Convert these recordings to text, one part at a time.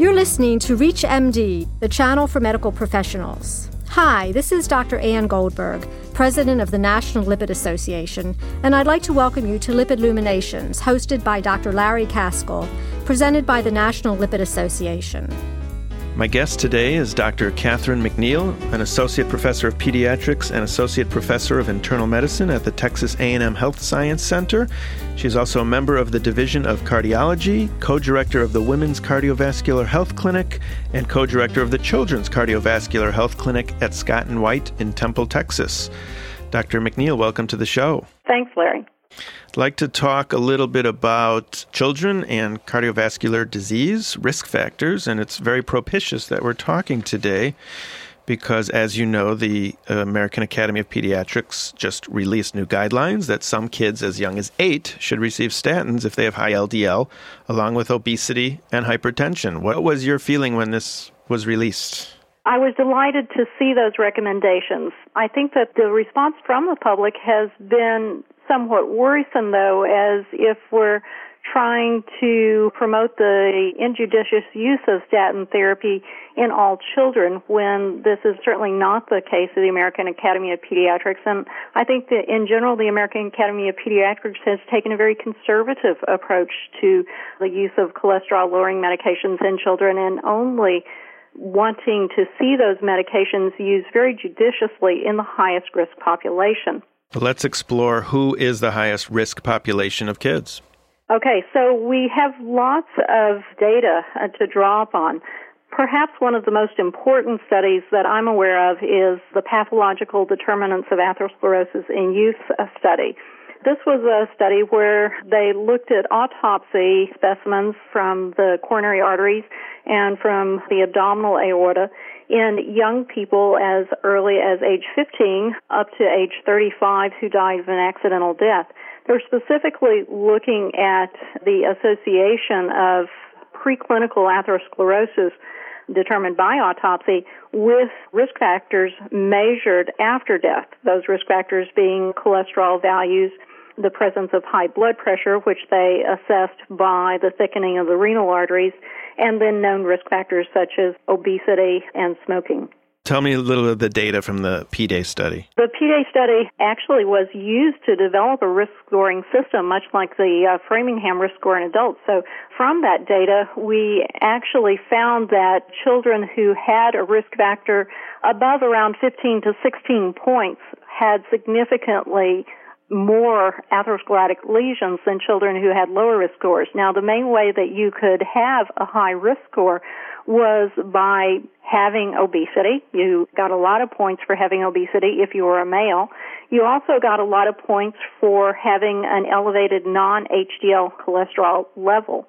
You're listening to Reach MD, the channel for medical professionals. Hi, this is Dr. Anne Goldberg, President of the National Lipid Association, and I'd like to welcome you to Lipid Luminations, hosted by Dr. Larry Kaskel, presented by the National Lipid Association. My guest today is Dr. Catherine McNeal, an associate professor of pediatrics and associate professor of internal medicine at the Texas A&M Health Science Center. She is also a member of the Division of Cardiology, co-director of the Women's Cardiovascular Health Clinic, and co-director of the Children's Cardiovascular Health Clinic at Scott and White in Temple, Texas. Dr. McNeal, welcome to the show. Thanks, Larry. I'd like to talk a little bit about children and cardiovascular disease risk factors, and it's very propitious that we're talking today because, as you know, the American Academy of Pediatrics just released new guidelines that some kids as young as eight should receive statins if they have high LDL, along with obesity and hypertension. What was your feeling when this was released? I was delighted to see those recommendations. I think that the response from the public has been somewhat worrisome, though, as if we're trying to promote the injudicious use of statin therapy in all children when this is certainly not the case of the American Academy of Pediatrics. And I think that in general, the American Academy of Pediatrics has taken a very conservative approach to the use of cholesterol lowering medications in children and only wanting to see those medications used very judiciously in the highest risk population. Let's explore who is the highest risk population of kids. Okay, so we have lots of data uh, to draw upon. Perhaps one of the most important studies that I'm aware of is the pathological determinants of atherosclerosis in youth study. This was a study where they looked at autopsy specimens from the coronary arteries and from the abdominal aorta in young people as early as age 15 up to age 35 who died of an accidental death. They're specifically looking at the association of preclinical atherosclerosis determined by autopsy with risk factors measured after death. Those risk factors being cholesterol values, the presence of high blood pressure, which they assessed by the thickening of the renal arteries, and then known risk factors such as obesity and smoking. Tell me a little of the data from the PDAY study. The PDAY study actually was used to develop a risk scoring system, much like the uh, Framingham risk score in adults. So, from that data, we actually found that children who had a risk factor above around 15 to 16 points had significantly more atherosclerotic lesions than children who had lower risk scores. Now, the main way that you could have a high risk score was by having obesity. You got a lot of points for having obesity if you were a male. You also got a lot of points for having an elevated non-HDL cholesterol level.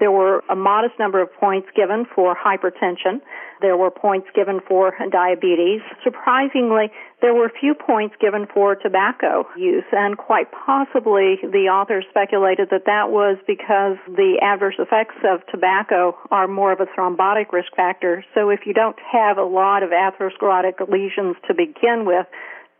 There were a modest number of points given for hypertension. There were points given for diabetes. Surprisingly, there were few points given for tobacco use, and quite possibly the authors speculated that that was because the adverse effects of tobacco are more of a thrombotic risk factor. So if you don't have a lot of atherosclerotic lesions to begin with,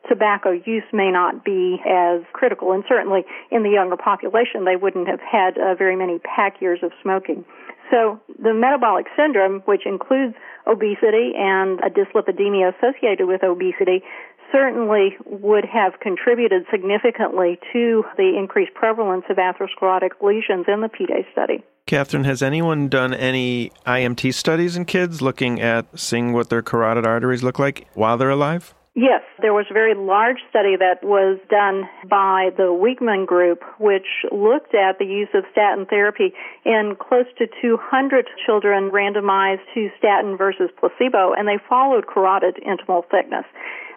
tobacco use may not be as critical. And certainly in the younger population, they wouldn't have had uh, very many pack years of smoking. So the metabolic syndrome, which includes obesity and a dyslipidemia associated with obesity, certainly would have contributed significantly to the increased prevalence of atherosclerotic lesions in the PDAY study. Catherine, has anyone done any IMT studies in kids looking at seeing what their carotid arteries look like while they're alive? Yes, there was a very large study that was done by the Wiegman Group, which looked at the use of statin therapy in close to 200 children randomized to statin versus placebo, and they followed carotid intimal thickness.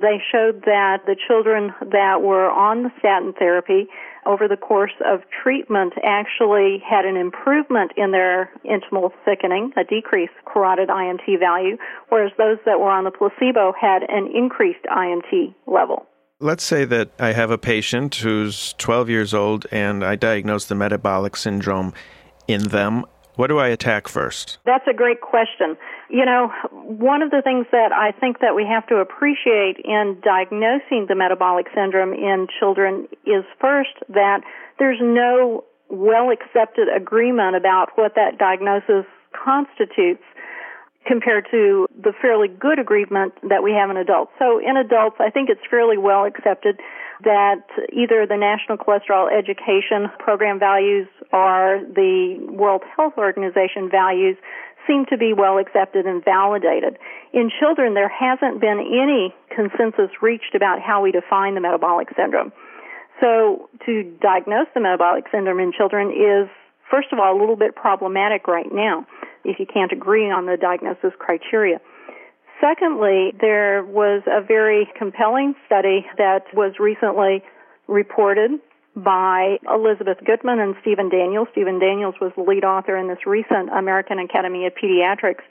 They showed that the children that were on the statin therapy over the course of treatment actually had an improvement in their intimal thickening, a decreased carotid IMT value, whereas those that were on the placebo had an increased IMT level. Let's say that I have a patient who's 12 years old and I diagnose the metabolic syndrome in them. What do I attack first? That's a great question. You know, one of the things that I think that we have to appreciate in diagnosing the metabolic syndrome in children is first that there's no well accepted agreement about what that diagnosis constitutes compared to the fairly good agreement that we have in adults. So in adults, I think it's fairly well accepted that either the National Cholesterol Education Program values or the World Health Organization values seem to be well accepted and validated. In children, there hasn't been any consensus reached about how we define the metabolic syndrome. So to diagnose the metabolic syndrome in children is, first of all, a little bit problematic right now if you can't agree on the diagnosis criteria. Secondly, there was a very compelling study that was recently reported by Elizabeth Goodman and Stephen Daniels. Stephen Daniels was the lead author in this recent American Academy of Pediatrics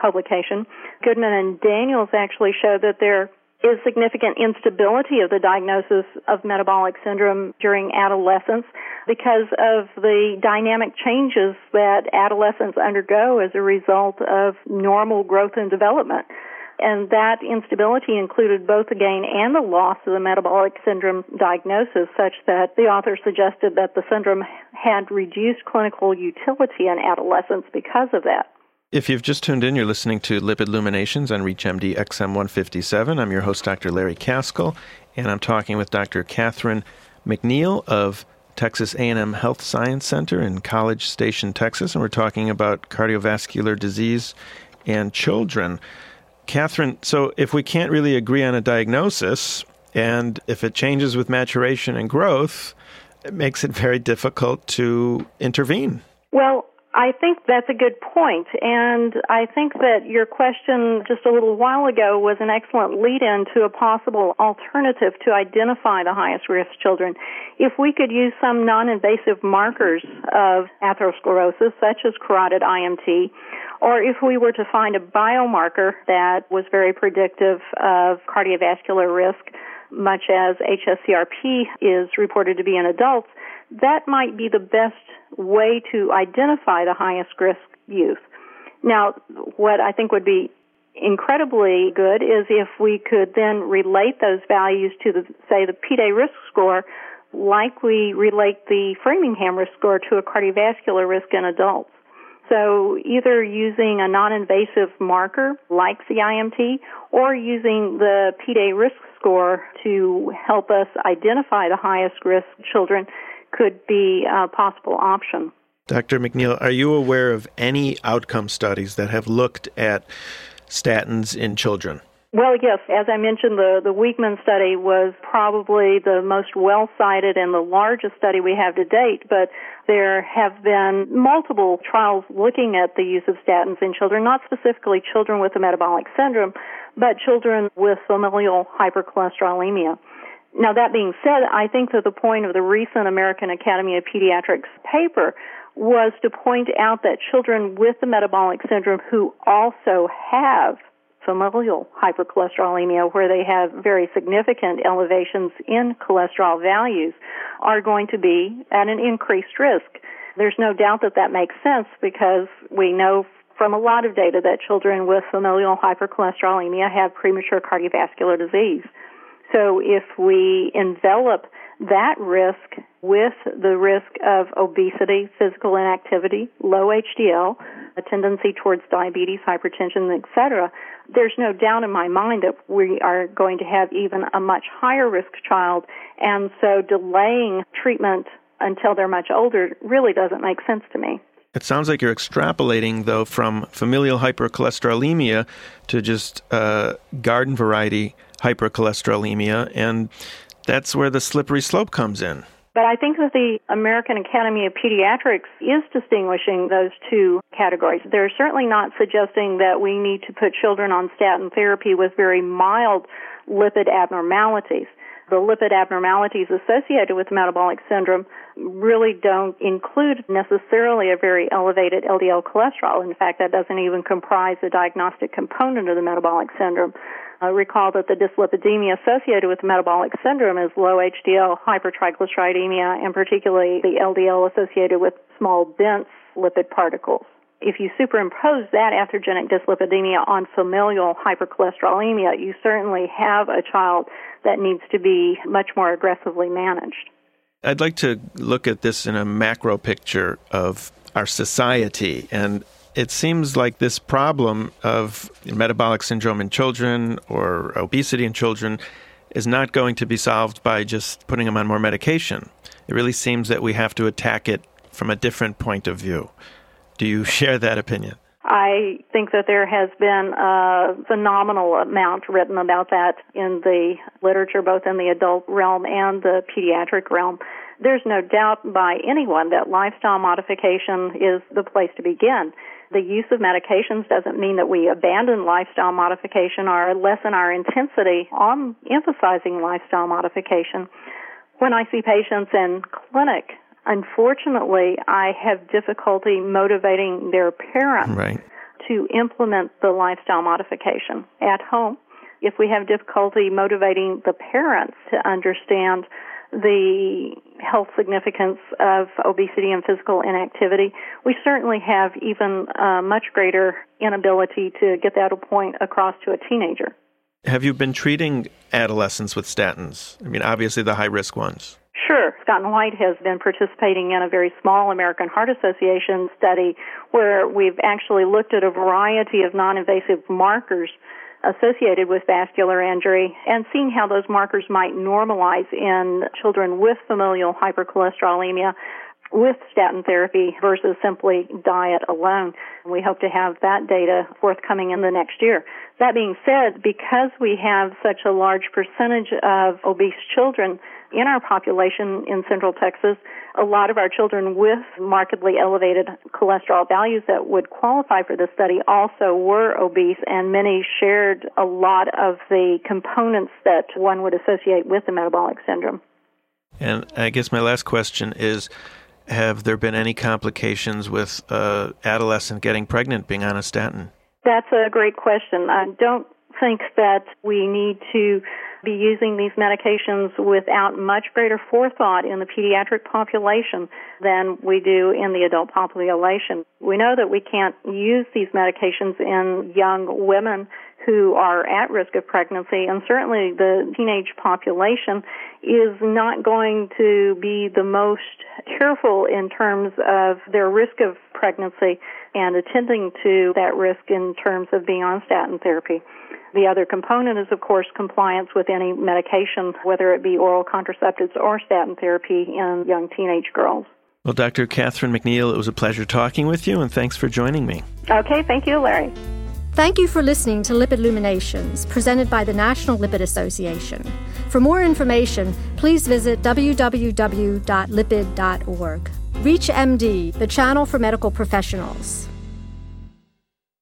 publication. Goodman and Daniels actually showed that there is significant instability of the diagnosis of metabolic syndrome during adolescence because of the dynamic changes that adolescents undergo as a result of normal growth and development. And that instability included both the gain and the loss of the metabolic syndrome diagnosis, such that the author suggested that the syndrome had reduced clinical utility in adolescents because of that. If you've just tuned in, you're listening to Lipid Luminations on ReachMD XM157. I'm your host, Dr. Larry Kaskel, and I'm talking with Dr. Catherine McNeal of Texas A&M Health Science Center in College Station, Texas, and we're talking about cardiovascular disease and children. Catherine, so if we can't really agree on a diagnosis, and if it changes with maturation and growth, it makes it very difficult to intervene. Well, I think that's a good point, and I think that your question just a little while ago was an excellent lead-in to a possible alternative to identify the highest risk children. If we could use some non-invasive markers of atherosclerosis, such as carotid IMT, or if we were to find a biomarker that was very predictive of cardiovascular risk, much as HSCRP is reported to be in adults, that might be the best way to identify the highest risk youth. Now, what I think would be incredibly good is if we could then relate those values to the, say, the P-Day risk score like we relate the Framingham risk score to a cardiovascular risk in adults. So either using a non-invasive marker like the IMT or using the P-Day risk score to help us identify the highest risk children could be a possible option. Dr. McNeal, are you aware of any outcome studies that have looked at statins in children? Well, yes. As I mentioned, the, the Wiegman study was probably the most well cited and the largest study we have to date, but there have been multiple trials looking at the use of statins in children, not specifically children with a metabolic syndrome, but children with familial hypercholesterolemia. Now, that being said, I think that the point of the recent American Academy of Pediatrics paper was to point out that children with the metabolic syndrome who also have familial hypercholesterolemia, where they have very significant elevations in cholesterol values, are going to be at an increased risk. There's no doubt that that makes sense because we know from a lot of data that children with familial hypercholesterolemia have premature cardiovascular disease. So if we envelop that risk with the risk of obesity, physical inactivity, low HDL, a tendency towards diabetes, hypertension, etc., there's no doubt in my mind that we are going to have even a much higher risk child, and so delaying treatment until they're much older really doesn't make sense to me. It sounds like you're extrapolating, though, from familial hypercholesterolemia to just uh, garden variety hypercholesterolemia, and that's where the slippery slope comes in. But I think that the American Academy of Pediatrics is distinguishing those two categories. They're certainly not suggesting that we need to put children on statin therapy with very mild lipid abnormalities. The lipid abnormalities associated with metabolic syndrome really don't include necessarily a very elevated LDL cholesterol. In fact, that doesn't even comprise the diagnostic component of the metabolic syndrome. Uh, recall that the dyslipidemia associated with metabolic syndrome is low HDL, hypertriglyceridemia, and particularly the LDL associated with small, dense lipid particles. If you superimpose that atherogenic dyslipidemia on familial hypercholesterolemia, you certainly have a child that needs to be much more aggressively managed. I'd like to look at this in a macro picture of our society and it seems like this problem of metabolic syndrome in children or obesity in children is not going to be solved by just putting them on more medication. It really seems that we have to attack it from a different point of view. Do you share that opinion? I think that there has been a phenomenal amount written about that in the literature, both in the adult realm and the pediatric realm. There's no doubt by anyone that lifestyle modification is the place to begin. The use of medications doesn't mean that we abandon lifestyle modification or lessen our intensity on emphasizing lifestyle modification. When I see patients in clinic Unfortunately, I have difficulty motivating their parents right. to implement the lifestyle modification at home. If we have difficulty motivating the parents to understand the health significance of obesity and physical inactivity, we certainly have even a much greater inability to get that point across to a teenager. Have you been treating adolescents with statins? I mean, obviously the high risk ones. Sure. Scott and White has been participating in a very small American Heart Association study where we've actually looked at a variety of non-invasive markers associated with vascular injury and seeing how those markers might normalize in children with familial hypercholesterolemia with statin therapy versus simply diet alone. We hope to have that data forthcoming in the next year. That being said, because we have such a large percentage of obese children in our population in central Texas, a lot of our children with markedly elevated cholesterol values that would qualify for this study also were obese and many shared a lot of the components that one would associate with the metabolic syndrome. And I guess my last question is have there been any complications with uh, adolescent getting pregnant being on a statin? That's a great question. I don't think that we need to be using these medications without much greater forethought in the pediatric population than we do in the adult population. We know that we can't use these medications in young women who are at risk of pregnancy, and certainly the teenage population is not going to be the most careful in terms of their risk of pregnancy and attending to that risk in terms of being on statin therapy. The other component is, of course, compliance with any medication, whether it be oral contraceptives or statin therapy in young teenage girls. Well, Dr. Catherine McNeal, it was a pleasure talking with you, and thanks for joining me. Okay, thank you, Larry. Thank you for listening to Lipid Illuminations, presented by the National Lipid Association. For more information, please visit www.lipid.org. ReachMD, the channel for medical professionals.